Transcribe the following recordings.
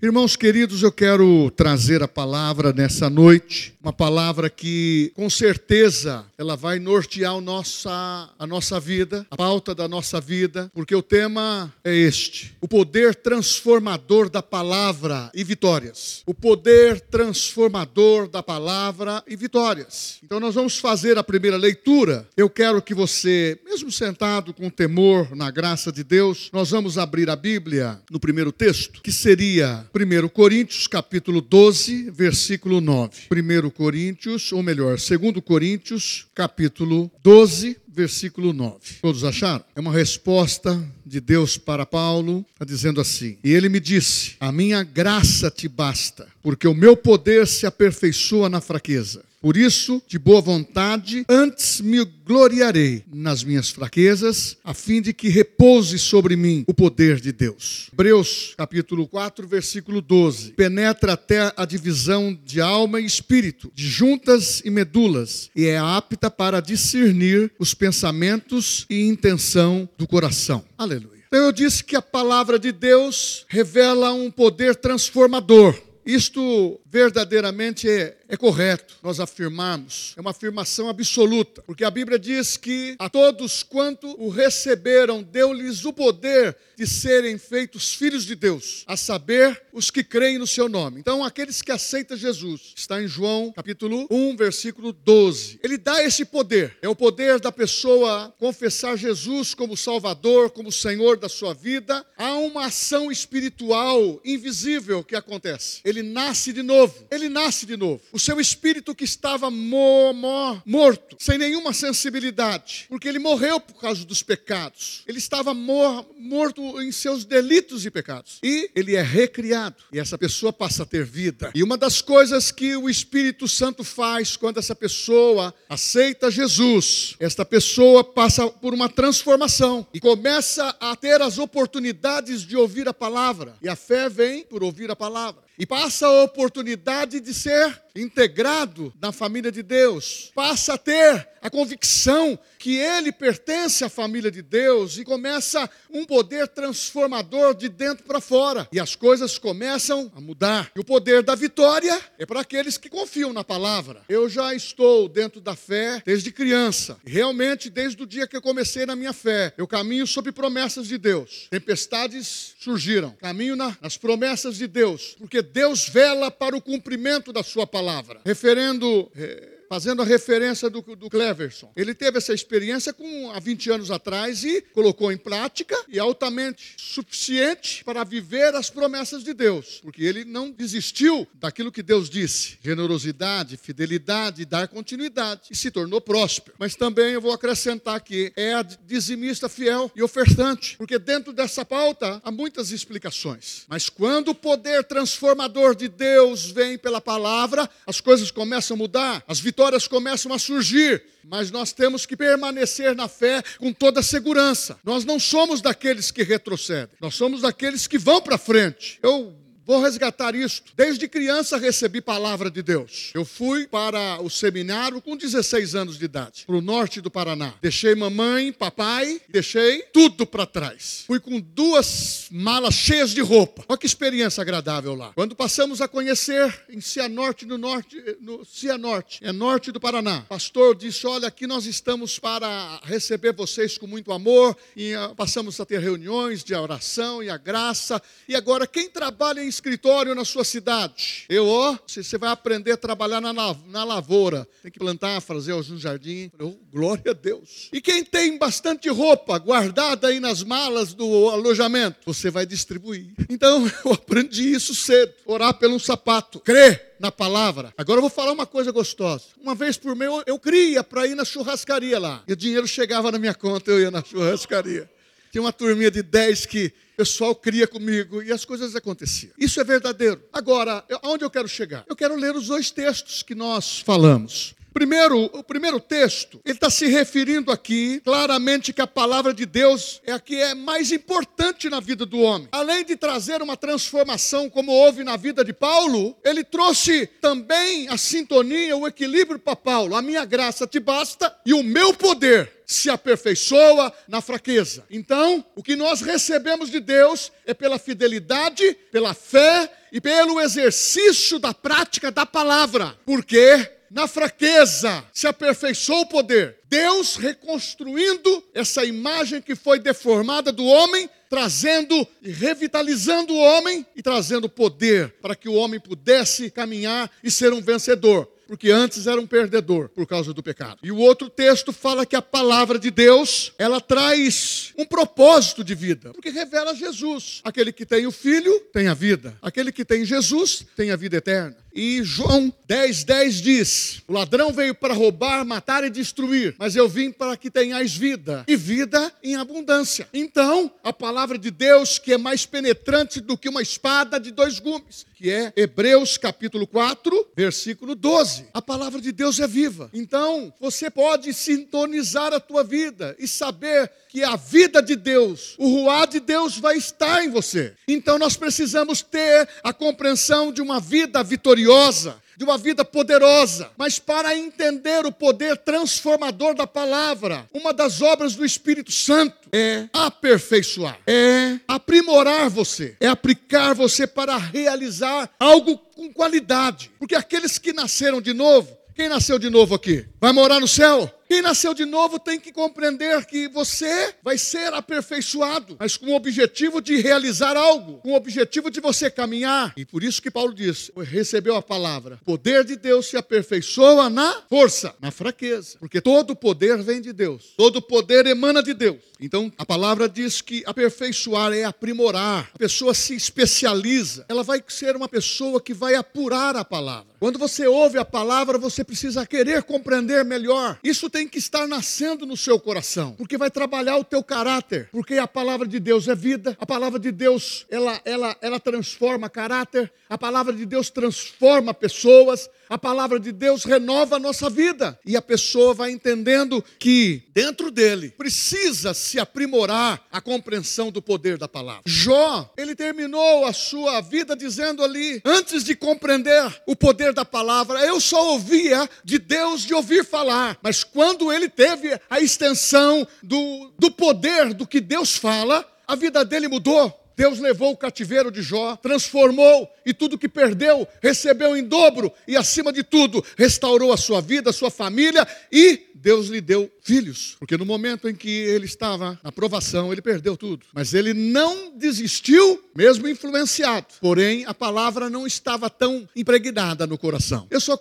Irmãos queridos, eu quero trazer a palavra nessa noite, uma palavra que com certeza ela vai nortear nossa, a nossa vida, a pauta da nossa vida, porque o tema é este: o poder transformador da palavra e vitórias. O poder transformador da palavra e vitórias. Então nós vamos fazer a primeira leitura. Eu quero que você, mesmo sentado com temor na graça de Deus, nós vamos abrir a Bíblia no primeiro texto, que seria 1 Coríntios, capítulo 12, versículo 9. 1 Coríntios, ou melhor, 2 Coríntios, capítulo 12, versículo 9. Todos acharam? É uma resposta de Deus para Paulo, está dizendo assim: E ele me disse: A minha graça te basta, porque o meu poder se aperfeiçoa na fraqueza. Por isso, de boa vontade, antes me gloriarei nas minhas fraquezas, a fim de que repouse sobre mim o poder de Deus. Hebreus, capítulo 4, versículo 12. Penetra até a divisão de alma e espírito, de juntas e medulas, e é apta para discernir os pensamentos e intenção do coração. Aleluia. Então eu disse que a palavra de Deus revela um poder transformador. Isto verdadeiramente é é correto nós afirmarmos, é uma afirmação absoluta, porque a Bíblia diz que a todos quanto o receberam, deu-lhes o poder de serem feitos filhos de Deus, a saber, os que creem no seu nome. Então, aqueles que aceitam Jesus, está em João capítulo 1, versículo 12. Ele dá esse poder, é o poder da pessoa confessar Jesus como Salvador, como Senhor da sua vida. Há uma ação espiritual invisível que acontece. Ele nasce de novo, ele nasce de novo o seu espírito que estava mo, mo, morto, sem nenhuma sensibilidade, porque ele morreu por causa dos pecados. Ele estava mor, morto em seus delitos e pecados. E ele é recriado, e essa pessoa passa a ter vida. E uma das coisas que o Espírito Santo faz quando essa pessoa aceita Jesus, esta pessoa passa por uma transformação e começa a ter as oportunidades de ouvir a palavra. E a fé vem por ouvir a palavra e passa a oportunidade de ser integrado na família de Deus, passa a ter a convicção que ele pertence à família de Deus e começa um poder transformador de dentro para fora. E as coisas começam a mudar. E o poder da vitória é para aqueles que confiam na palavra. Eu já estou dentro da fé desde criança. E realmente, desde o dia que eu comecei na minha fé, eu caminho sob promessas de Deus. Tempestades surgiram. Caminho na, nas promessas de Deus, porque Deus vela para o cumprimento da sua palavra. Referendo. Fazendo a referência do, do Cleverson. Ele teve essa experiência com, há 20 anos atrás e colocou em prática e altamente suficiente para viver as promessas de Deus, porque ele não desistiu daquilo que Deus disse: generosidade, fidelidade, dar continuidade, e se tornou próspero. Mas também eu vou acrescentar que é dizimista fiel e ofertante, porque dentro dessa pauta há muitas explicações. Mas quando o poder transformador de Deus vem pela palavra, as coisas começam a mudar, as vitórias vitórias começam a surgir, mas nós temos que permanecer na fé com toda segurança. Nós não somos daqueles que retrocedem, nós somos daqueles que vão para frente. Eu Vou resgatar isto. Desde criança recebi palavra de Deus. Eu fui para o seminário com 16 anos de idade, para o norte do Paraná. Deixei mamãe, papai, deixei tudo para trás. Fui com duas malas cheias de roupa. Olha que experiência agradável lá. Quando passamos a conhecer em Cianorte, no norte, no Cianorte, é norte do Paraná. Pastor disse: Olha, aqui nós estamos para receber vocês com muito amor. E uh, passamos a ter reuniões de oração e a graça. E agora, quem trabalha em escritório na sua cidade. Eu, ó, você vai aprender a trabalhar na, na lavoura. Tem que plantar, fazer um jardim. Oh, glória a Deus. E quem tem bastante roupa guardada aí nas malas do alojamento, você vai distribuir. Então, eu aprendi isso cedo. Orar pelo sapato. Crer na palavra. Agora eu vou falar uma coisa gostosa. Uma vez por mês eu, eu cria para ir na churrascaria lá. E o dinheiro chegava na minha conta, eu ia na churrascaria. Tinha uma turminha de 10 que pessoal cria comigo e as coisas aconteciam. Isso é verdadeiro. Agora, aonde eu quero chegar? Eu quero ler os dois textos que nós falamos. Primeiro, o primeiro texto, ele está se referindo aqui claramente que a palavra de Deus é a que é mais importante na vida do homem. Além de trazer uma transformação, como houve na vida de Paulo, ele trouxe também a sintonia, o equilíbrio para Paulo. A minha graça te basta e o meu poder se aperfeiçoa na fraqueza. Então, o que nós recebemos de Deus é pela fidelidade, pela fé e pelo exercício da prática da palavra. Porque na fraqueza se aperfeiçoou o poder. Deus reconstruindo essa imagem que foi deformada do homem, trazendo e revitalizando o homem e trazendo poder para que o homem pudesse caminhar e ser um vencedor porque antes era um perdedor por causa do pecado. E o outro texto fala que a palavra de Deus, ela traz um propósito de vida, porque revela Jesus. Aquele que tem o filho tem a vida, aquele que tem Jesus tem a vida eterna. E João 10, 10 diz: O ladrão veio para roubar, matar e destruir, mas eu vim para que tenhais vida, e vida em abundância. Então, a palavra de Deus, que é mais penetrante do que uma espada de dois gumes, que é Hebreus capítulo 4, versículo 12. A palavra de Deus é viva. Então, você pode sintonizar a tua vida e saber que a vida de Deus, o ruá de Deus vai estar em você. Então nós precisamos ter a compreensão de uma vida vitoriosa, de uma vida poderosa. Mas para entender o poder transformador da palavra, uma das obras do Espírito Santo é aperfeiçoar, é aprimorar você, é aplicar você para realizar algo com qualidade. Porque aqueles que nasceram de novo, quem nasceu de novo aqui? Vai morar no céu? Quem nasceu de novo tem que compreender que você vai ser aperfeiçoado, mas com o objetivo de realizar algo, com o objetivo de você caminhar. E por isso que Paulo diz: recebeu a palavra. O poder de Deus se aperfeiçoa na força, na fraqueza, porque todo poder vem de Deus, todo poder emana de Deus. Então a palavra diz que aperfeiçoar é aprimorar. A pessoa se especializa, ela vai ser uma pessoa que vai apurar a palavra. Quando você ouve a palavra, você precisa querer compreender melhor. Isso tem tem que estar nascendo no seu coração, porque vai trabalhar o teu caráter, porque a palavra de Deus é vida, a palavra de Deus, ela, ela, ela transforma caráter, a palavra de Deus transforma pessoas, a palavra de Deus renova a nossa vida, e a pessoa vai entendendo que dentro dele precisa se aprimorar a compreensão do poder da palavra. Jó, ele terminou a sua vida dizendo ali, antes de compreender o poder da palavra, eu só ouvia de Deus de ouvir falar, mas quando ele teve a extensão do, do poder do que Deus fala, a vida dele mudou. Deus levou o cativeiro de Jó, transformou e tudo que perdeu recebeu em dobro e, acima de tudo, restaurou a sua vida, a sua família e Deus lhe deu filhos. Porque no momento em que ele estava na provação, ele perdeu tudo. Mas ele não desistiu, mesmo influenciado. Porém, a palavra não estava tão impregnada no coração. Eu só,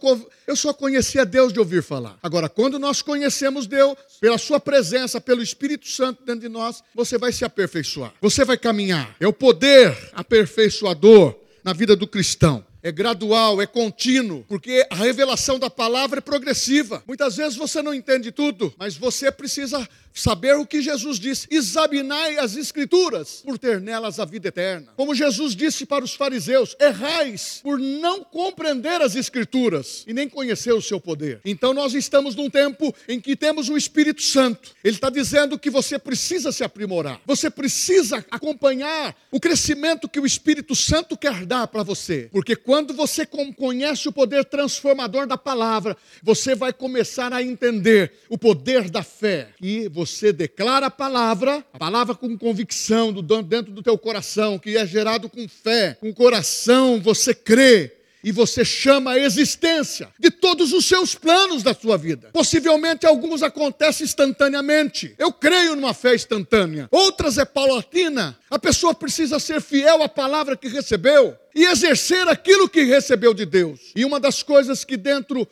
eu só conhecia Deus de ouvir falar. Agora, quando nós conhecemos Deus, pela Sua presença, pelo Espírito Santo dentro de nós, você vai se aperfeiçoar. Você vai caminhar. É o poder aperfeiçoador na vida do cristão é gradual, é contínuo, porque a revelação da palavra é progressiva. Muitas vezes você não entende tudo, mas você precisa saber o que Jesus disse: examinai as Escrituras, por ter nelas a vida eterna. Como Jesus disse para os fariseus: errais por não compreender as Escrituras e nem conhecer o seu poder. Então nós estamos num tempo em que temos o Espírito Santo. Ele está dizendo que você precisa se aprimorar, você precisa acompanhar o crescimento que o Espírito Santo quer dar para você, porque quando você conhece o poder transformador da palavra, você vai começar a entender o poder da fé. E você declara a palavra, a palavra com convicção do dentro do teu coração, que é gerado com fé, com coração você crê e você chama a existência de todos os seus planos da sua vida. Possivelmente alguns acontecem instantaneamente. Eu creio numa fé instantânea. Outras é paulatina. A pessoa precisa ser fiel à palavra que recebeu e exercer aquilo que recebeu de Deus. E uma das coisas que dentro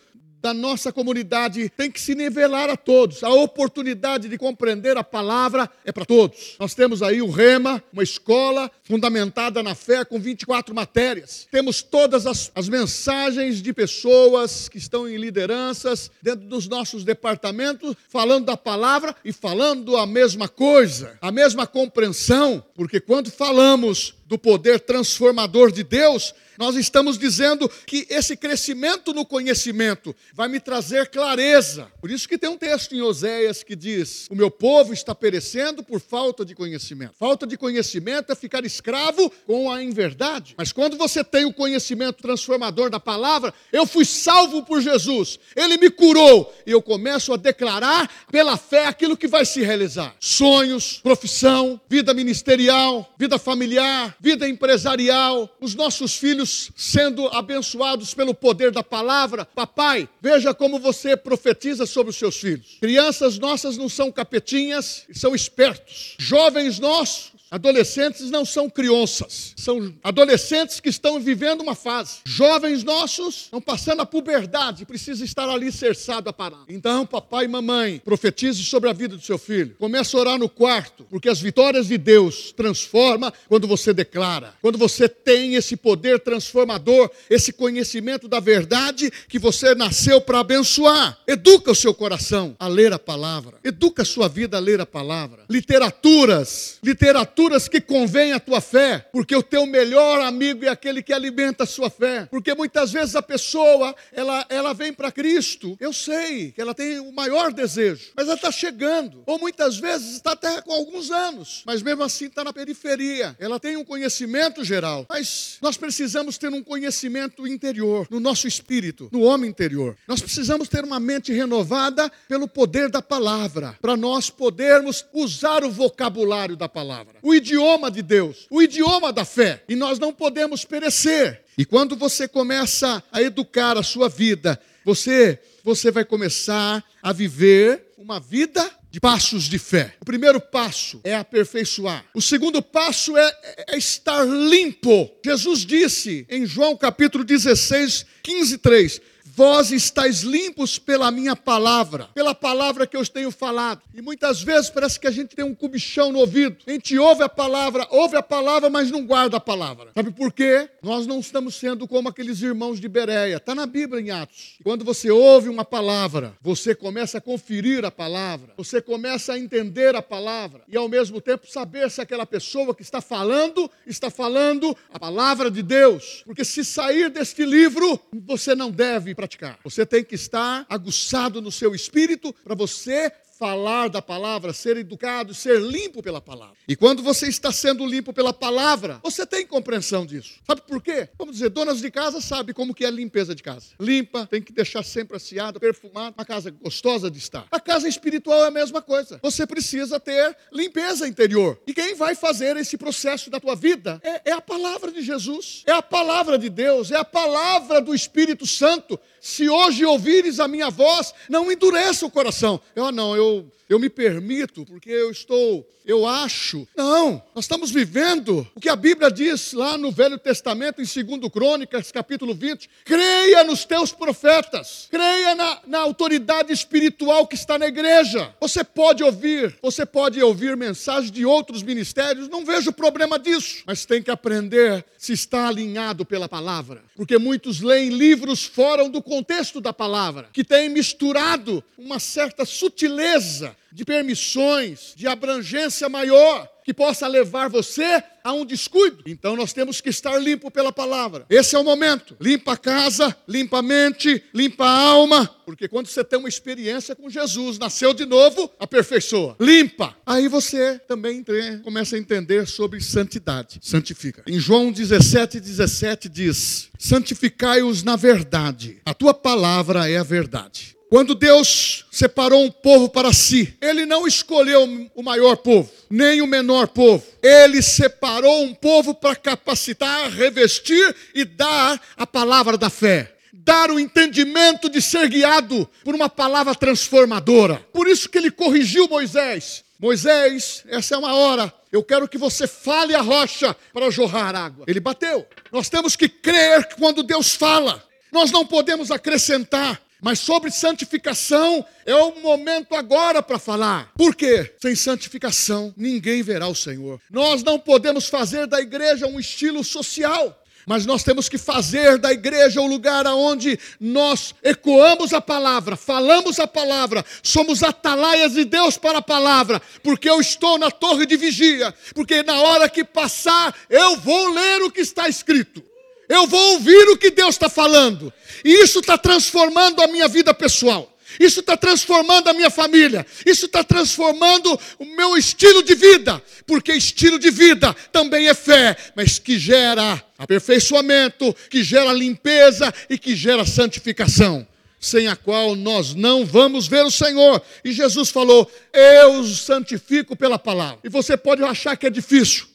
da nossa comunidade tem que se nivelar a todos. A oportunidade de compreender a palavra é para todos. Nós temos aí o Rema, uma escola fundamentada na fé com 24 matérias. Temos todas as, as mensagens de pessoas que estão em lideranças dentro dos nossos departamentos, falando da palavra e falando a mesma coisa, a mesma compreensão, porque quando falamos do poder transformador de Deus, nós estamos dizendo que esse crescimento no conhecimento vai me trazer clareza. Por isso que tem um texto em Oséias que diz: O meu povo está perecendo por falta de conhecimento. Falta de conhecimento é ficar escravo com a inverdade. Mas quando você tem o conhecimento transformador da palavra, eu fui salvo por Jesus, ele me curou, e eu começo a declarar pela fé aquilo que vai se realizar: sonhos, profissão, vida ministerial, vida familiar, vida empresarial, os nossos filhos sendo abençoados pelo poder da palavra. Papai, veja como você profetiza sobre os seus filhos. Crianças nossas não são capetinhas, são espertos. Jovens nossos Adolescentes não são crianças, são adolescentes que estão vivendo uma fase. Jovens nossos estão passando a puberdade, precisa estar ali cerçado a parar. Então, papai e mamãe, profetize sobre a vida do seu filho. Comece a orar no quarto, porque as vitórias de Deus transforma quando você declara. Quando você tem esse poder transformador, esse conhecimento da verdade que você nasceu para abençoar. Educa o seu coração a ler a palavra. Educa a sua vida a ler a palavra. Literaturas, literatura leituras que convém à tua fé, porque o teu melhor amigo é aquele que alimenta a sua fé. Porque muitas vezes a pessoa, ela, ela vem para Cristo, eu sei que ela tem o maior desejo, mas ela está chegando. Ou muitas vezes está até com alguns anos, mas mesmo assim está na periferia. Ela tem um conhecimento geral, mas nós precisamos ter um conhecimento interior, no nosso espírito, no homem interior. Nós precisamos ter uma mente renovada pelo poder da palavra, para nós podermos usar o vocabulário da palavra. O idioma de Deus, o idioma da fé, e nós não podemos perecer. E quando você começa a educar a sua vida, você você vai começar a viver uma vida de passos de fé. O primeiro passo é aperfeiçoar. O segundo passo é, é, estar limpo. Jesus disse em João capítulo 16, 15, 3: Vós estáis limpos pela minha palavra, pela palavra que eu tenho falado. E muitas vezes parece que a gente tem um cubichão no ouvido. A gente ouve a palavra, ouve a palavra, mas não guarda a palavra. Sabe por quê? Nós não estamos sendo como aqueles irmãos de Bereia. Está na Bíblia em Atos. Quando você ouve uma palavra, você começa a conferir a palavra, você começa a entender a palavra e ao mesmo tempo saber se aquela pessoa que está falando está falando a palavra de Deus. Porque se sair deste livro, você não deve para praticar. Você tem que estar aguçado no seu espírito para você falar da palavra, ser educado, ser limpo pela palavra. E quando você está sendo limpo pela palavra, você tem compreensão disso. Sabe por quê? Vamos dizer, donas de casa sabem como que é a limpeza de casa. Limpa, tem que deixar sempre aciada, perfumada, uma casa gostosa de estar. A casa espiritual é a mesma coisa. Você precisa ter limpeza interior. E quem vai fazer esse processo da tua vida é, é a palavra de Jesus, é a palavra de Deus, é a palavra do Espírito Santo. Se hoje ouvires a minha voz, não endureça o coração. Eu não, eu eu, eu me permito, porque eu estou, eu acho. Não, nós estamos vivendo o que a Bíblia diz lá no Velho Testamento, em 2 Crônicas, capítulo 20. Creia nos teus profetas, creia na, na autoridade espiritual que está na igreja. Você pode ouvir, você pode ouvir mensagens de outros ministérios, não vejo problema disso, mas tem que aprender se está alinhado pela palavra, porque muitos leem livros fora do contexto da palavra, que têm misturado uma certa sutileza de permissões, de abrangência maior, que possa levar você a um descuido. Então nós temos que estar limpo pela palavra. Esse é o momento. Limpa a casa, limpa a mente, limpa a alma, porque quando você tem uma experiência com Jesus, nasceu de novo, aperfeiçoa. Limpa. Aí você também começa a entender sobre santidade. Santifica. Em João 17, 17 diz: Santificai-os na verdade. A tua palavra é a verdade. Quando Deus separou um povo para si, Ele não escolheu o maior povo, nem o menor povo. Ele separou um povo para capacitar, revestir e dar a palavra da fé. Dar o entendimento de ser guiado por uma palavra transformadora. Por isso que ele corrigiu Moisés. Moisés, essa é uma hora. Eu quero que você fale a rocha para jorrar água. Ele bateu. Nós temos que crer quando Deus fala. Nós não podemos acrescentar. Mas sobre santificação é o momento agora para falar. Por quê? Sem santificação ninguém verá o Senhor. Nós não podemos fazer da igreja um estilo social. Mas nós temos que fazer da igreja o lugar onde nós ecoamos a palavra, falamos a palavra, somos atalaias de Deus para a palavra, porque eu estou na torre de vigia, porque na hora que passar eu vou ler o que está escrito. Eu vou ouvir o que Deus está falando. E isso está transformando a minha vida pessoal. Isso está transformando a minha família. Isso está transformando o meu estilo de vida. Porque estilo de vida também é fé, mas que gera aperfeiçoamento, que gera limpeza e que gera santificação. Sem a qual nós não vamos ver o Senhor. E Jesus falou: Eu os santifico pela palavra. E você pode achar que é difícil.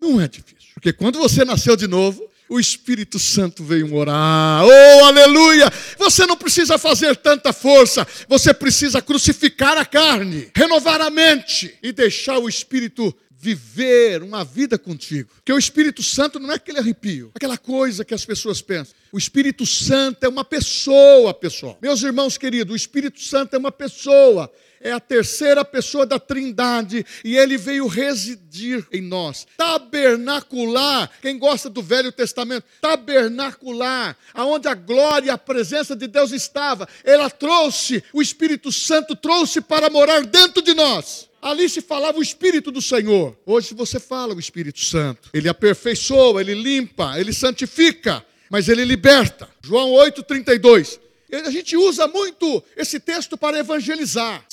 Não é difícil. Porque quando você nasceu de novo, o Espírito Santo veio morar. Oh, aleluia! Você não precisa fazer tanta força, você precisa crucificar a carne, renovar a mente e deixar o Espírito viver uma vida contigo. Porque o Espírito Santo não é aquele arrepio, aquela coisa que as pessoas pensam. O Espírito Santo é uma pessoa, pessoal. Meus irmãos queridos, o Espírito Santo é uma pessoa é a terceira pessoa da Trindade e ele veio residir em nós. Tabernacular, quem gosta do Velho Testamento, tabernacular, aonde a glória e a presença de Deus estava. Ela trouxe, o Espírito Santo trouxe para morar dentro de nós. Ali se falava o Espírito do Senhor. Hoje você fala o Espírito Santo. Ele aperfeiçoa, ele limpa, ele santifica, mas ele liberta. João 8,32. A gente usa muito esse texto para evangelizar.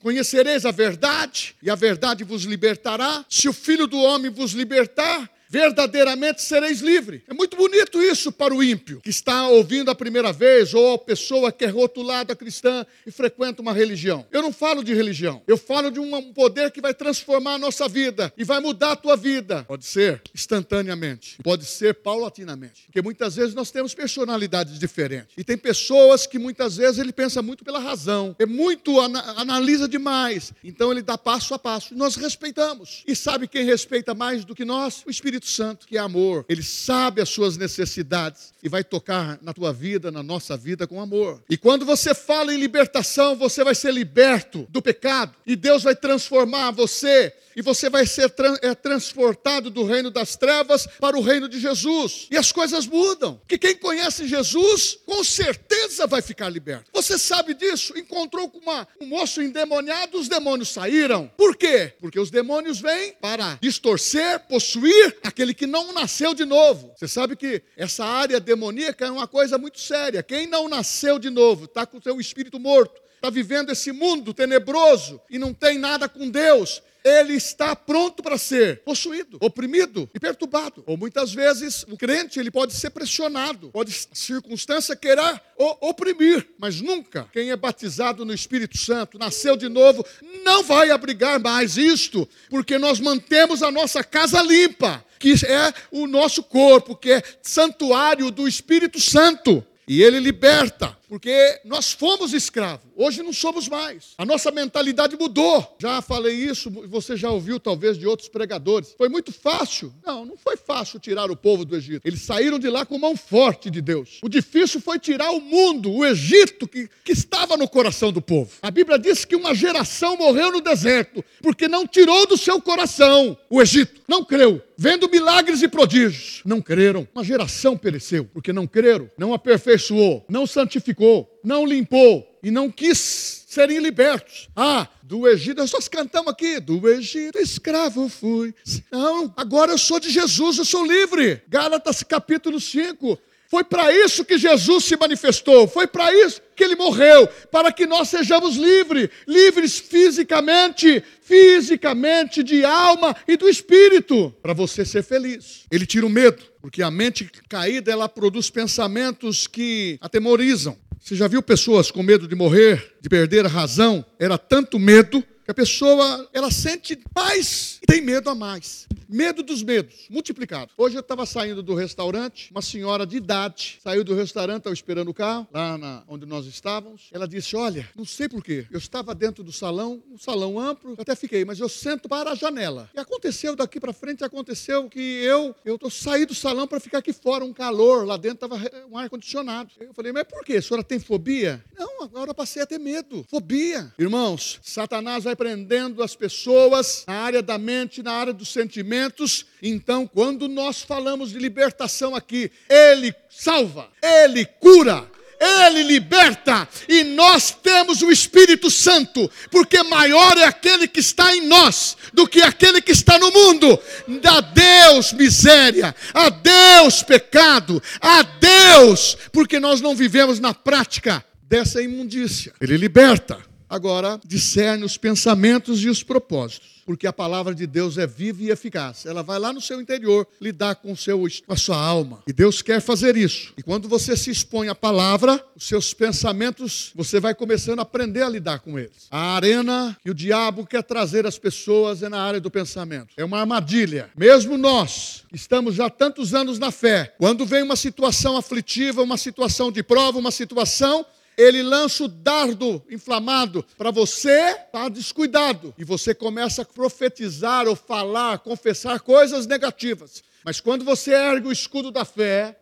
Conhecereis a verdade, e a verdade vos libertará. Se o Filho do Homem vos libertar, verdadeiramente sereis livres. É muito bonito isso para o ímpio, que está ouvindo a primeira vez, ou a pessoa que é rotulada cristã e frequenta uma religião. Eu não falo de religião, eu falo de um poder que vai transformar a nossa vida e vai mudar a tua vida. Pode ser instantaneamente, pode ser paulatinamente, porque muitas vezes nós temos personalidades diferentes. E tem pessoas que muitas vezes ele pensa muito pela razão, é muito, analisa demais, então ele dá passo a passo. Nós respeitamos. E sabe quem respeita mais do que nós? O Espírito Espírito Santo, que é amor, ele sabe as suas necessidades e vai tocar na tua vida, na nossa vida com amor. E quando você fala em libertação, você vai ser liberto do pecado e Deus vai transformar você e você vai ser é, transportado do reino das trevas para o reino de Jesus. E as coisas mudam. Que quem conhece Jesus, com certeza vai ficar liberto. Você sabe disso? Encontrou com uma, um moço endemoniado, os demônios saíram. Por quê? Porque os demônios vêm para distorcer, possuir aquele que não nasceu de novo. Você sabe que essa área demoníaca é uma coisa muito séria. Quem não nasceu de novo, está com o seu espírito morto, está vivendo esse mundo tenebroso e não tem nada com Deus, ele está pronto para ser possuído, oprimido e perturbado. Ou muitas vezes o crente ele pode ser pressionado, pode a circunstância querer o oprimir, mas nunca quem é batizado no Espírito Santo, nasceu de novo, não vai abrigar mais isto, porque nós mantemos a nossa casa limpa, que é o nosso corpo, que é santuário do Espírito Santo. E ele liberta, porque nós fomos escravos, hoje não somos mais. A nossa mentalidade mudou. Já falei isso, você já ouviu talvez de outros pregadores. Foi muito fácil? Não, não foi fácil tirar o povo do Egito. Eles saíram de lá com mão forte de Deus. O difícil foi tirar o mundo, o Egito, que, que estava no coração do povo. A Bíblia diz que uma geração morreu no deserto, porque não tirou do seu coração o Egito. Não creu. Vendo milagres e prodígios, não creram. Uma geração pereceu, porque não creram, não aperfeiçoou, não santificou santificou, não limpou e não quis serem libertos. Ah, do Egito, nós cantamos aqui, do Egito escravo fui. Não, agora eu sou de Jesus, eu sou livre. Gálatas capítulo 5. Foi para isso que Jesus se manifestou, foi para isso que ele morreu, para que nós sejamos livres, livres fisicamente, fisicamente, de alma e do espírito, para você ser feliz. Ele tira o medo, porque a mente caída ela produz pensamentos que atemorizam. Você já viu pessoas com medo de morrer, de perder a razão? Era tanto medo que a pessoa ela sente mais e tem medo a mais. Medo dos medos, multiplicado. Hoje eu estava saindo do restaurante, uma senhora de idade saiu do restaurante, estava esperando o carro, lá na, onde nós estávamos. Ela disse: Olha, não sei porquê, eu estava dentro do salão, um salão amplo, até fiquei, mas eu sento para a janela. E aconteceu daqui para frente, aconteceu que eu eu tô, saí do salão para ficar aqui fora, um calor, lá dentro estava um ar-condicionado. Eu falei: Mas por quê? A senhora tem fobia? Não, agora passei a ter medo. Fobia. Irmãos, Satanás vai prendendo as pessoas na área da mente, na área dos sentimentos. Então, quando nós falamos de libertação aqui, Ele salva, Ele cura, ele liberta, e nós temos o Espírito Santo, porque maior é aquele que está em nós do que aquele que está no mundo. A Deus miséria, a Deus pecado, a Deus, porque nós não vivemos na prática dessa imundícia. Ele liberta. Agora discerne os pensamentos e os propósitos porque a palavra de Deus é viva e eficaz. Ela vai lá no seu interior lidar com, seu, com a sua alma. E Deus quer fazer isso. E quando você se expõe à palavra, os seus pensamentos, você vai começando a aprender a lidar com eles. A arena que o diabo quer trazer às pessoas é na área do pensamento. É uma armadilha. Mesmo nós, estamos já tantos anos na fé, quando vem uma situação aflitiva, uma situação de prova, uma situação ele lança o dardo inflamado para você estar tá descuidado. E você começa a profetizar ou falar, confessar coisas negativas. Mas quando você ergue o escudo da fé,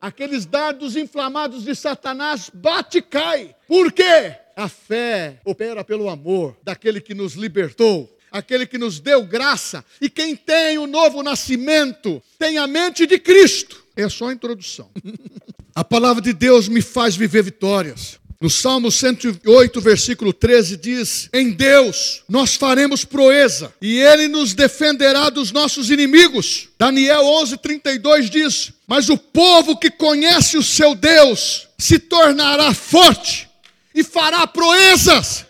aqueles dardos inflamados de Satanás bate e cai. Por quê? A fé opera pelo amor daquele que nos libertou aquele que nos deu graça, e quem tem o novo nascimento tem a mente de Cristo. É só a introdução. A palavra de Deus me faz viver vitórias. No Salmo 108, versículo 13, diz: Em Deus nós faremos proeza, e Ele nos defenderá dos nossos inimigos. Daniel 11, 32 diz: Mas o povo que conhece o seu Deus se tornará forte e fará proezas.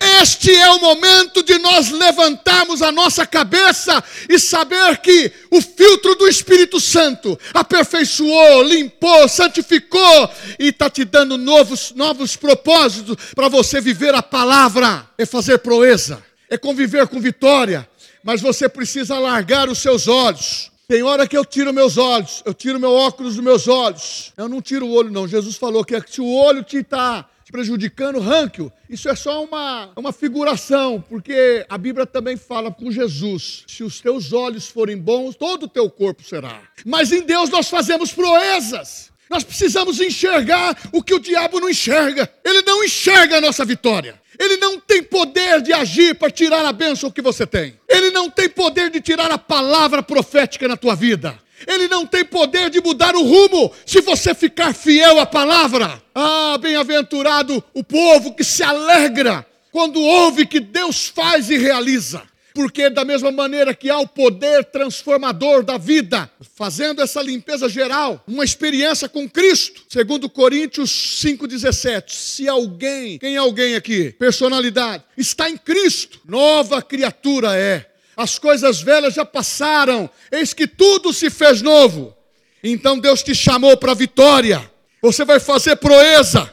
Este é o momento de nós levantarmos a nossa cabeça e saber que o filtro do Espírito Santo aperfeiçoou, limpou, santificou e está te dando novos, novos propósitos para você viver a palavra. É fazer proeza, é conviver com vitória, mas você precisa largar os seus olhos. Tem hora que eu tiro meus olhos, eu tiro meu óculos dos meus olhos. Eu não tiro o olho, não. Jesus falou que se o olho te está prejudicando o ranking. Isso é só uma, uma figuração, porque a Bíblia também fala com Jesus: se os teus olhos forem bons, todo o teu corpo será. Mas em Deus nós fazemos proezas. Nós precisamos enxergar o que o diabo não enxerga. Ele não enxerga a nossa vitória. Ele não tem poder de agir para tirar a bênção que você tem. Ele não tem poder de tirar a palavra profética na tua vida. Ele não tem poder de mudar o rumo se você ficar fiel à palavra. Ah, bem-aventurado o povo que se alegra quando ouve que Deus faz e realiza. Porque, da mesma maneira que há o poder transformador da vida, fazendo essa limpeza geral, uma experiência com Cristo, segundo Coríntios 5,17. Se alguém, quem é alguém aqui? Personalidade, está em Cristo, nova criatura é as coisas velhas já passaram, eis que tudo se fez novo. Então Deus te chamou para a vitória. Você vai fazer proeza.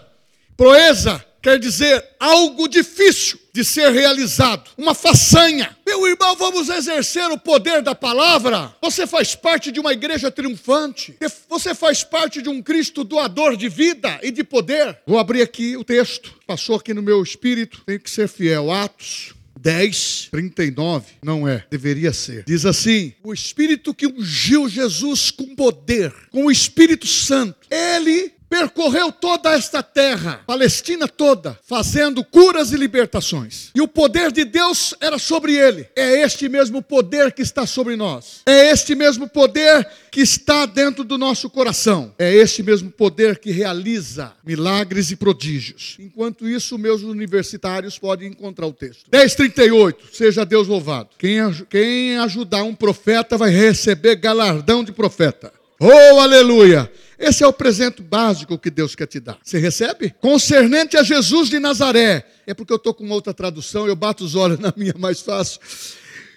Proeza quer dizer algo difícil de ser realizado, uma façanha. Meu irmão, vamos exercer o poder da palavra. Você faz parte de uma igreja triunfante. Você faz parte de um Cristo doador de vida e de poder. Vou abrir aqui o texto. Passou aqui no meu espírito. Tenho que ser fiel. Atos 10, 39, não é, deveria ser. Diz assim: o Espírito que ungiu Jesus com poder, com o Espírito Santo, ele percorreu toda esta terra, Palestina toda, fazendo curas e libertações. E o poder de Deus era sobre ele. É este mesmo poder que está sobre nós. É este mesmo poder que está dentro do nosso coração. É este mesmo poder que realiza milagres e prodígios. Enquanto isso, meus universitários podem encontrar o texto. 10:38. Seja Deus louvado. Quem, quem ajudar um profeta vai receber galardão de profeta. Oh, aleluia! Esse é o presente básico que Deus quer te dar. Você recebe? Concernente a Jesus de Nazaré. É porque eu estou com outra tradução, eu bato os olhos na minha mais fácil.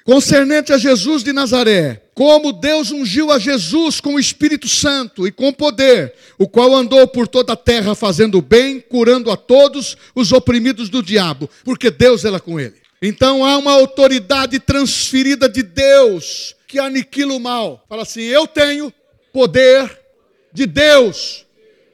Concernente a Jesus de Nazaré, como Deus ungiu a Jesus com o Espírito Santo e com poder, o qual andou por toda a terra fazendo bem, curando a todos os oprimidos do diabo, porque Deus era com ele. Então há uma autoridade transferida de Deus que aniquila o mal. Fala assim: eu tenho poder de Deus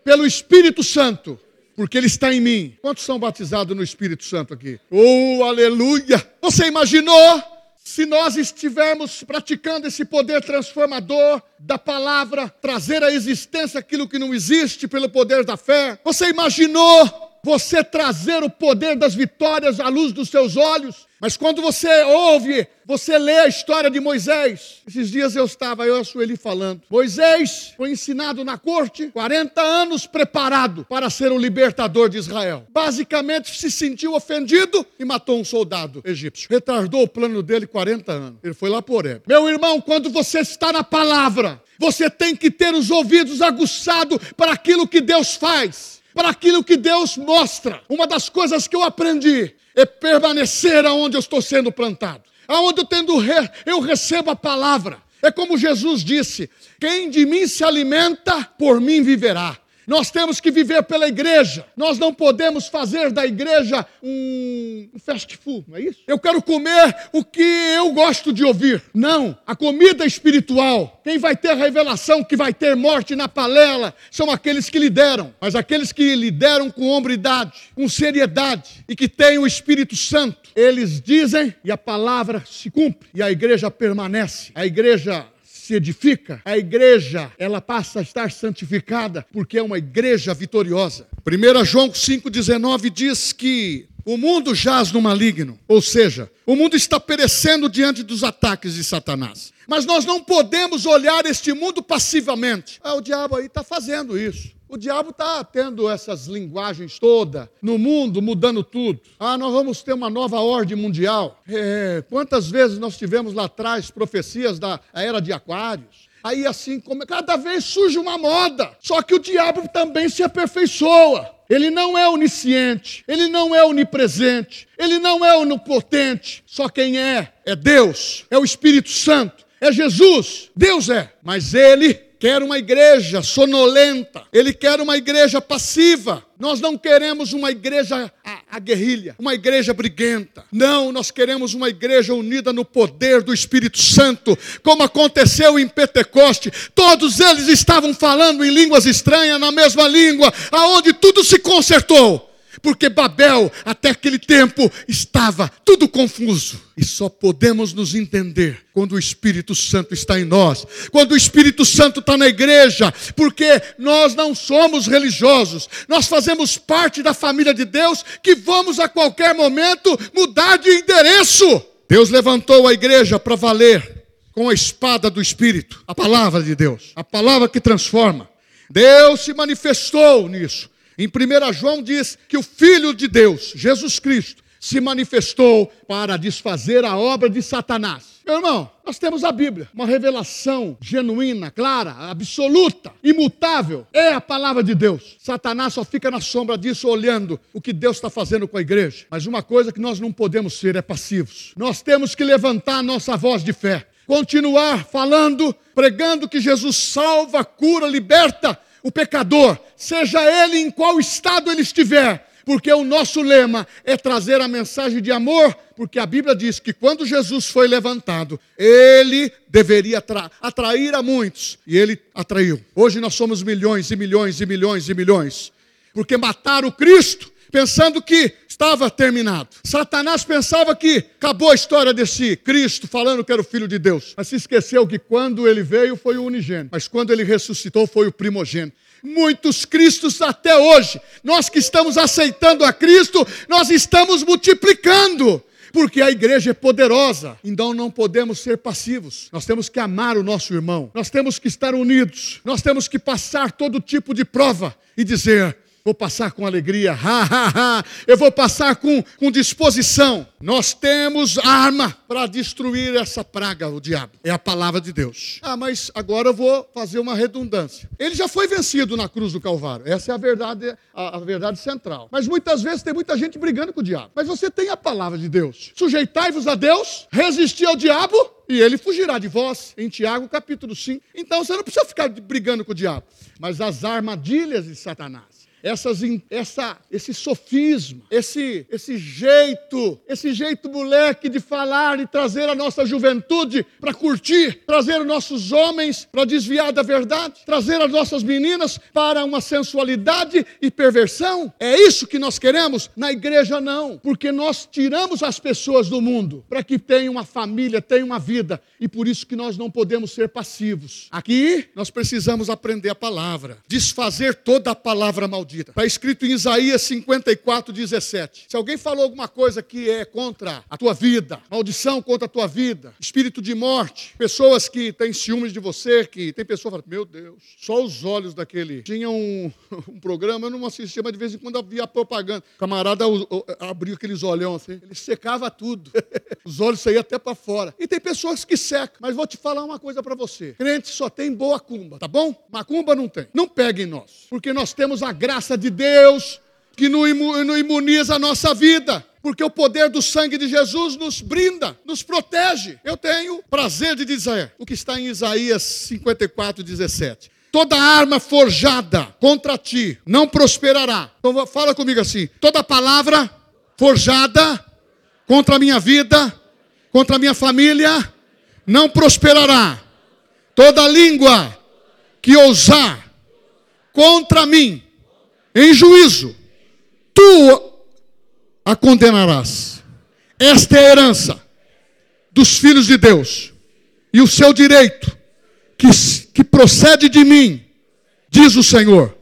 pelo Espírito Santo, porque Ele está em mim. Quantos são batizados no Espírito Santo aqui? Oh, aleluia! Você imaginou se nós estivermos praticando esse poder transformador da palavra, trazer à existência aquilo que não existe pelo poder da fé? Você imaginou você trazer o poder das vitórias à luz dos seus olhos. Mas quando você ouve, você lê a história de Moisés. Esses dias eu estava, eu e a Sueli falando. Moisés foi ensinado na corte, 40 anos preparado para ser o libertador de Israel. Basicamente se sentiu ofendido e matou um soldado egípcio. Retardou o plano dele 40 anos. Ele foi lá por ele. Meu irmão, quando você está na palavra, você tem que ter os ouvidos aguçados para aquilo que Deus faz. para aquilo que Deus mostra. Uma das coisas que eu aprendi é permanecer aonde eu estou sendo plantado. Aonde eu, tendo, eu recebo a palavra. É como Jesus disse: quem de mim se alimenta, por mim viverá. Nós temos que viver pela igreja. Nós não podemos fazer da igreja um fast food, não é isso? Eu quero comer o que eu gosto de ouvir. Não, a comida espiritual. Quem vai ter revelação, que vai ter morte na palela, são aqueles que lideram. Mas aqueles que lideram com hombridade, com seriedade e que têm o Espírito Santo, eles dizem e a palavra se cumpre e a igreja permanece. A igreja se edifica, a igreja, ela passa a estar santificada, porque é uma igreja vitoriosa. 1 João 5,19 diz que o mundo jaz no maligno, ou seja, o mundo está perecendo diante dos ataques de Satanás. Mas nós não podemos olhar este mundo passivamente. Ah, o diabo aí está fazendo isso. O diabo está tendo essas linguagens todas no mundo, mudando tudo. Ah, nós vamos ter uma nova ordem mundial. É, quantas vezes nós tivemos lá atrás profecias da era de Aquários? Aí assim, como cada vez surge uma moda. Só que o diabo também se aperfeiçoa. Ele não é onisciente, ele não é onipresente, ele não é onipotente. Só quem é é Deus, é o Espírito Santo, é Jesus. Deus é, mas ele quer uma igreja sonolenta, ele quer uma igreja passiva. Nós não queremos uma igreja a, a, guerrilha, uma igreja briguenta. Não, nós queremos uma igreja unida no poder do Espírito Santo, como aconteceu em Pentecoste. Todos eles estavam falando em línguas estranhas, na mesma língua, aonde tudo se consertou porque Babel, até aquele tempo, estava tudo confuso. E só podemos nos entender quando o Espírito Santo está em nós, quando o Espírito Santo está na igreja, porque nós não somos religiosos, nós fazemos parte da família de Deus que vamos a qualquer momento mudar de endereço. Deus levantou a igreja para valer com a espada do Espírito, a palavra de Deus, a palavra que transforma. Deus se manifestou nisso. Em 1 João diz que o Filho de Deus, Jesus Cristo, se manifestou para desfazer a obra de Satanás. Meu irmão, nós temos a Bíblia, uma revelação genuína, clara, absoluta, imutável. É a palavra de Deus. Satanás só fica na sombra disso, olhando o que Deus está fazendo com a igreja. Mas uma coisa que nós não podemos ser é passivos. Nós temos que levantar a nossa voz de fé, continuar falando, pregando que Jesus salva, cura, liberta o pecador, seja ele em qual estado ele estiver, porque o nosso lema é trazer a mensagem de amor, porque a Bíblia diz que quando Jesus foi levantado, ele deveria atra atrair a muitos, e ele atraiu. Hoje nós somos milhões e milhões e milhões e milhões, porque mataram Cristo pensando que estava terminado. Satanás pensava que acabou a história desse Cristo falando que era o filho de Deus, mas se esqueceu que quando ele veio foi o unigênito, mas quando ele ressuscitou foi o primogênito. Muitos Cristos até hoje, nós que estamos aceitando a Cristo, nós estamos multiplicando porque a igreja é poderosa, então não podemos ser passivos. Nós temos que amar o nosso irmão, nós temos que estar unidos, nós temos que passar todo tipo de prova e dizer: vou passar com alegria, ha, ha, ha. eu vou passar com, com disposição. Nós temos arma para destruir essa praga, o diabo. É a palavra de Deus. Ah, mas agora eu vou fazer uma redundância. Ele já foi vencido na cruz do Calvário. Essa é a verdade, a, a verdade central. Mas muitas vezes tem muita gente brigando com o diabo. Mas você tem a palavra de Deus. Sujeitai-vos a Deus, resistir ao diabo e ele fugirá de vós, em Tiago capítulo 5. Então você não precisa ficar brigando com o diabo, mas as armadilhas de Satanás essas, essa, esse sofisma, esse, esse jeito, esse jeito moleque de falar e trazer a nossa juventude para curtir, trazer os nossos homens para desviar da verdade, trazer as nossas meninas para uma sensualidade e perversão. É isso que nós queremos? Na igreja não, porque nós tiramos as pessoas do mundo para que tenham uma família, tenham uma vida, e por isso que nós não podemos ser passivos. Aqui nós precisamos aprender a palavra, desfazer toda a palavra maldita maldita. Está escrito em Isaías 54, 17. Se alguém falou alguma coisa que é contra a tua vida, maldição contra a tua vida, espírito de morte, pessoas que têm ciúmes de você, que tem pessoa que fala, meu Deus, só os olhos daquele. Tinha um, um programa, eu não assistia, mas de vez em quando havia propaganda. O camarada abriu aqueles olhão assim, ele secava tudo. os olhos saíam até para fora. E tem pessoas que secam, mas vou te falar uma coisa para você. Crente só tem boa cumba, tá bom? Macumba não tem. Não pegue nós, porque nós temos a graça graça de Deus que não imuniza a nossa vida porque o poder do sangue de Jesus nos brinda, nos protege. Eu tenho prazer de dizer o que está em Isaías 54, 17. Toda arma forjada contra ti não prosperará. Então fala comigo assim: toda palavra forjada contra a minha vida, contra a minha família, não prosperará. Toda língua que ousar contra mim em juízo, tu a condenarás. Esta é a herança dos filhos de Deus e o seu direito que, que procede de mim, diz o Senhor.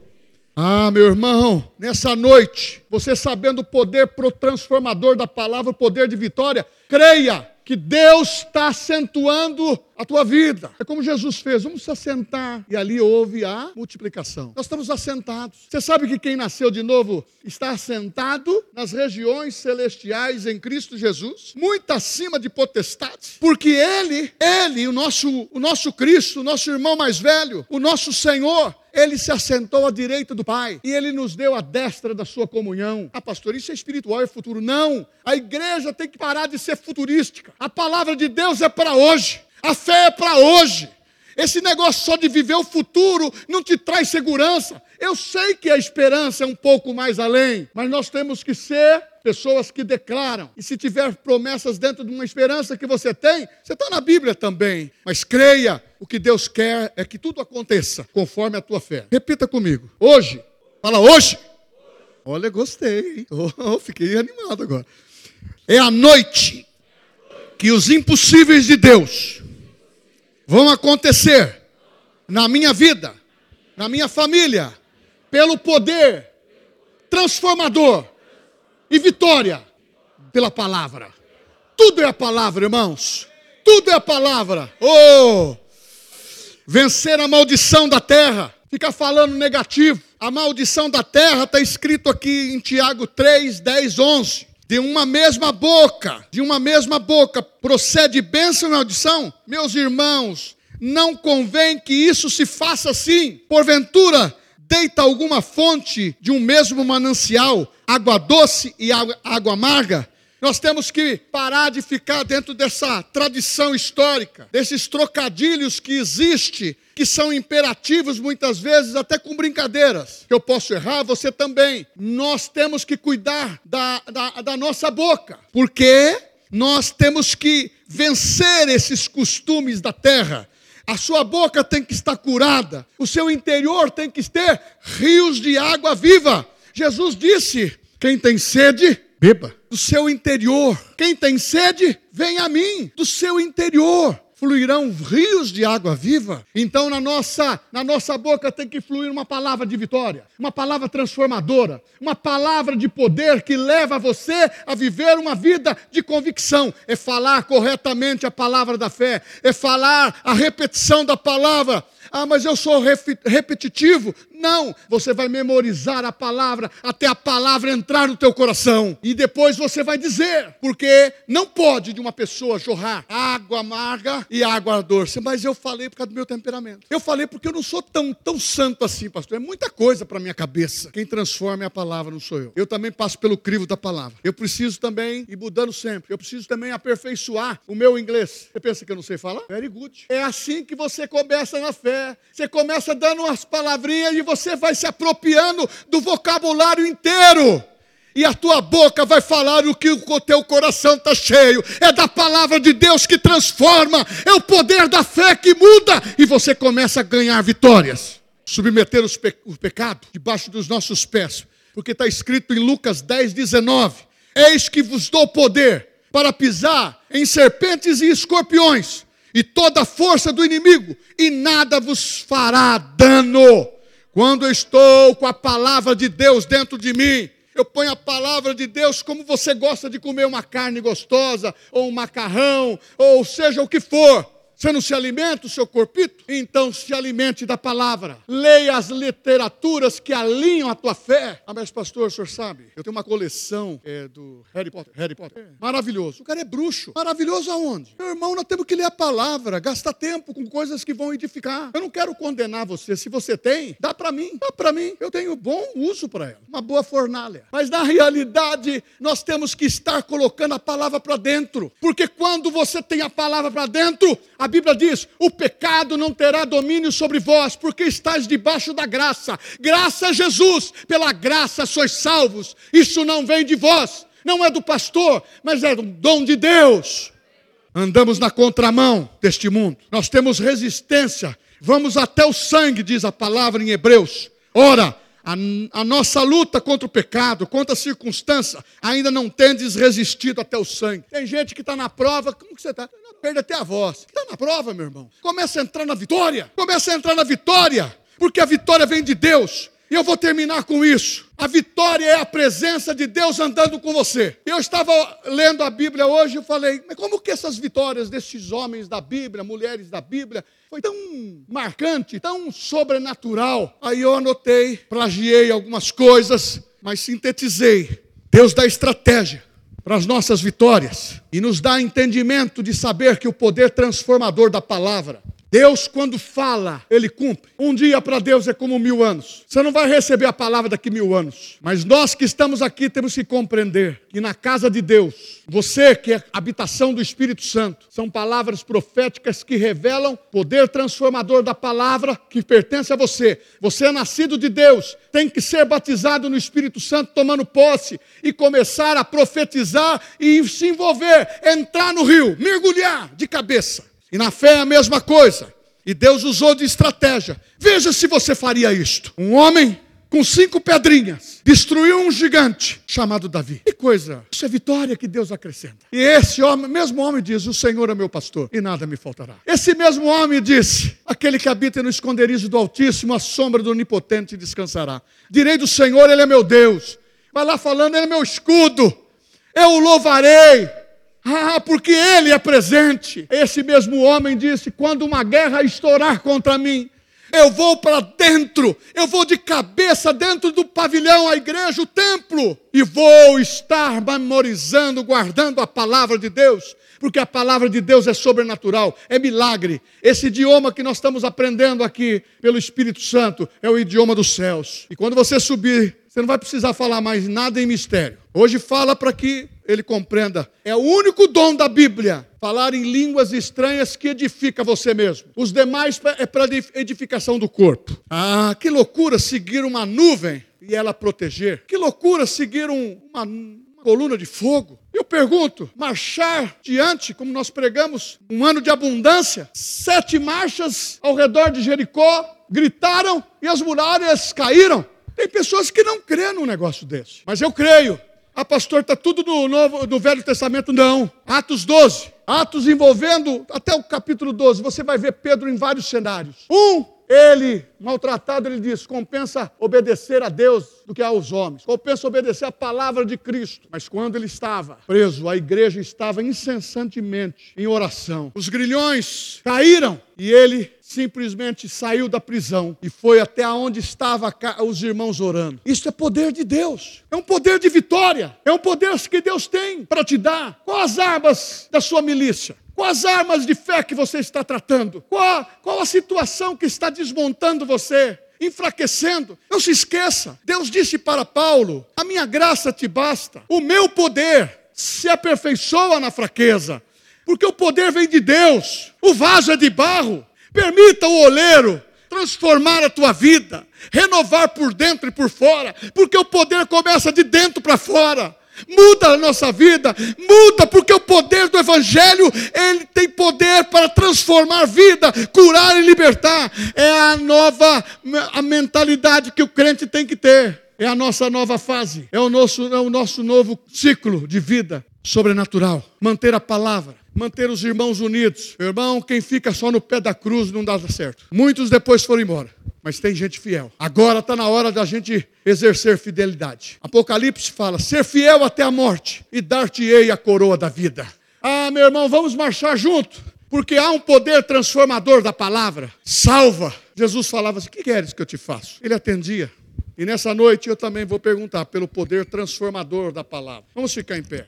Ah, meu irmão, nessa noite, você sabendo o poder transformador da palavra, o poder de vitória, creia que Deus está acentuando a tua vida. É como Jesus fez, vamos se assentar. E ali houve a multiplicação. Nós estamos assentados. Você sabe que quem nasceu de novo está assentado nas regiões celestiais em Cristo Jesus, muito acima de potestades, porque Ele, Ele, o nosso, o nosso Cristo, o nosso irmão mais velho, o nosso Senhor, ele se assentou à direita do Pai e ele nos deu a destra da sua comunhão. Ah, pastor, isso é espiritual, é futuro. Não, a igreja tem que parar de ser futurística. A palavra de Deus é para hoje, a fé é para hoje. Esse negócio só de viver o futuro não te traz segurança. Eu sei que a esperança é um pouco mais além, mas nós temos que ser pessoas que declaram. E se tiver promessas dentro de uma esperança que você tem, você está na Bíblia também. Mas creia, o que Deus quer é que tudo aconteça conforme a tua fé. Repita comigo. Hoje, fala hoje. Olha, gostei. Oh, fiquei animado agora. É a noite que os impossíveis de Deus vão acontecer na minha vida, na minha família, pelo poder transformador e vitória pela palavra. Tudo é a palavra, irmãos. Tudo é a palavra. Oh! Vencer a maldição da terra. Ficar falando negativo. A maldição da terra está escrito aqui em Tiago 3, 10, 11. De uma mesma boca, de uma mesma boca, procede bênção e maldição? Meus irmãos, não convém que isso se faça assim. Porventura, deita alguma fonte de um mesmo manancial água doce e água, água amarga, nós temos que parar de ficar dentro dessa tradição histórica, desses trocadilhos que existem, que são imperativos muitas vezes, até com brincadeiras. Eu posso errar, você também. Nós temos que cuidar da, da, da nossa boca, porque nós temos que vencer esses costumes da terra. A sua boca tem que estar curada, o seu interior tem que ter rios de água viva. Jesus disse: quem tem sede, beba. Do seu interior. Quem tem sede, vem a mim. Do seu interior fluirão rios de água viva. Então na nossa, na nossa boca tem que fluir uma palavra de vitória, uma palavra transformadora, uma palavra de poder que leva você a viver uma vida de convicção. É falar corretamente a palavra da fé, é falar a repetição da palavra. Ah, mas eu sou repetitivo. Não, você vai memorizar a palavra até a palavra entrar no teu coração. E depois você vai dizer, porque não pode de uma pessoa jorrar água amarga e água doce. Mas eu falei por causa do meu temperamento. Eu falei porque eu não sou tão, tão santo assim, pastor. É muita coisa para minha cabeça. Quem transforma é a palavra, não sou eu. Eu também passo pelo crivo da palavra. Eu preciso também ir mudando sempre. Eu preciso também aperfeiçoar o meu inglês. Você pensa que eu não sei falar? Very good. É assim que você começa na fé. Você começa dando umas palavrinhas e você vai se apropriando do vocabulário inteiro. E a tua boca vai falar o que o teu coração está cheio. É da palavra de Deus que transforma, é o poder da fé que muda, e você começa a ganhar vitórias. Submeter pe o pecado debaixo dos nossos pés, porque está escrito em Lucas 10, 19: Eis que vos dou poder para pisar em serpentes e escorpiões, e toda a força do inimigo, e nada vos fará dano. Quando eu estou com a palavra de Deus dentro de mim, eu ponho a palavra de Deus como você gosta de comer uma carne gostosa, ou um macarrão, ou seja o que for. Você não se alimenta o seu corpito? Então se alimente da palavra. Leia as literaturas que alinham a tua fé. Ah, mas pastor, o senhor sabe, eu tenho uma coleção é, do Harry Potter. Harry Potter. É. Maravilhoso. O cara é bruxo. Maravilhoso aonde? Meu irmão, nós temos que ler a palavra, gastar tempo com coisas que vão edificar. Eu não quero condenar você. Se você tem, dá para mim. Dá para mim. Eu tenho bom uso para ela. Uma boa fornalha. Mas na realidade, nós temos que estar colocando a palavra para dentro. Porque quando você tem a palavra para dentro, a Bíblia diz: o pecado não terá domínio sobre vós, porque estáis debaixo da graça. Graça a Jesus, pela graça sois salvos. Isso não vem de vós, não é do pastor, mas é do dom de Deus. Andamos na contramão deste mundo, nós temos resistência, vamos até o sangue, diz a palavra em Hebreus. Ora, a, a, nossa luta contra o pecado, contra a circunstância, ainda não tendes resistido até o sangue. Tem gente que está na prova, como que você está? Perde até a voz. Está na prova, meu irmão. Começa a entrar na vitória. Começa a entrar na vitória. Porque a vitória vem de Deus. E eu vou terminar com isso. A vitória é a presença de Deus andando com você. Eu estava lendo a Bíblia hoje e falei, mas como que essas vitórias desses homens da Bíblia, mulheres da Bíblia, foi tão marcante, tão sobrenatural? Aí eu anotei, plagiei algumas coisas, mas sintetizei. Deus dá estratégia para as nossas vitórias e nos dá entendimento de saber que o poder transformador da palavra Deus, quando fala, Ele cumpre. Um dia para Deus é como mil anos. Você não vai receber a palavra daqui mil anos. Mas nós que estamos aqui temos que compreender que na casa de Deus, você que é habitação do Espírito Santo, são palavras proféticas que revelam poder transformador da palavra que pertence a você. Você é nascido de Deus, tem que ser batizado no Espírito Santo, tomando posse e começar a profetizar e se envolver, entrar no rio, mergulhar de cabeça. E na fé é a mesma coisa. E Deus usou de estratégia. Veja se você faria isto. Um homem com cinco pedrinhas destruiu um gigante chamado Davi. Que coisa! Isso é vitória que Deus acrescenta. E esse homem, mesmo homem diz: O Senhor é meu pastor e nada me faltará. Esse mesmo homem disse: Aquele que habita no esconderijo do Altíssimo, a sombra do Onipotente descansará. Direi do Senhor, Ele é meu Deus. Vai lá falando, Ele é meu escudo. Eu o louvarei ah, porque ele é presente. Esse mesmo homem disse: quando uma guerra estourar contra mim, eu vou para dentro, eu vou de cabeça dentro do pavilhão, a igreja, o templo, e vou estar memorizando, guardando a palavra de Deus, porque a palavra de Deus é sobrenatural, é milagre. Esse idioma que nós estamos aprendendo aqui pelo Espírito Santo é o idioma dos céus. E quando você subir, você não vai precisar falar mais nada em mistério. Hoje fala para que ele compreenda. É o único dom da Bíblia, falar em línguas estranhas que edifica você mesmo. Os demais é para edificação do corpo. Ah, que loucura seguir uma nuvem e ela proteger. Que loucura seguir um, uma, uma coluna de fogo. Eu pergunto, marchar diante, como nós pregamos, um ano de abundância, sete marchas ao redor de Jericó, gritaram e as muralhas caíram. Tem pessoas que não crêem num negócio desse, mas eu creio. Ah, pastor, está tudo no, Novo, no Velho Testamento? Não. Atos 12. Atos envolvendo até o capítulo 12. Você vai ver Pedro em vários cenários. Um, ele, maltratado, ele diz: compensa obedecer a Deus do que aos homens, compensa obedecer a palavra de Cristo. Mas quando ele estava preso, a igreja estava incessantemente em oração. Os grilhões caíram e ele simplesmente saiu da prisão e foi até onde estavam os irmãos orando. Isso é poder de Deus, é um poder de vitória, é um poder que Deus tem para te dar. Quais as armas da sua milícia? Quais armas de fé que você está tratando? Qual, qual a situação que está desmontando você? enfraquecendo. Não se esqueça, Deus disse para Paulo: A minha graça te basta, o meu poder se aperfeiçoa na fraqueza, porque o poder vem de Deus, o vaso é de barro, Permita o oleiro transformar a tua vida, renovar por dentro e por fora, porque o poder começa de dentro para fora. Muda a nossa vida, muda, porque o poder do Evangelho, ele tem poder para transformar vida, curar e libertar. É a nova a mentalidade que o crente tem que ter. É a nossa nova fase, é o nosso, é o nosso novo ciclo de vida sobrenatural. Manter a palavra, manter os irmãos unidos. Irmão, quem fica só no pé da cruz não dá certo. Muitos depois foram embora, mas tem gente fiel. Agora está na hora da gente exercer fidelidade. Apocalipse fala: ser fiel até a morte e dar-te-ei a coroa da vida. Ah, meu irmão, vamos marchar junto. Porque há um poder transformador da palavra. Salva. Jesus falava assim: O que queres que eu te faço? Ele atendia. E nessa noite eu também vou perguntar pelo poder transformador da palavra. Vamos ficar em pé.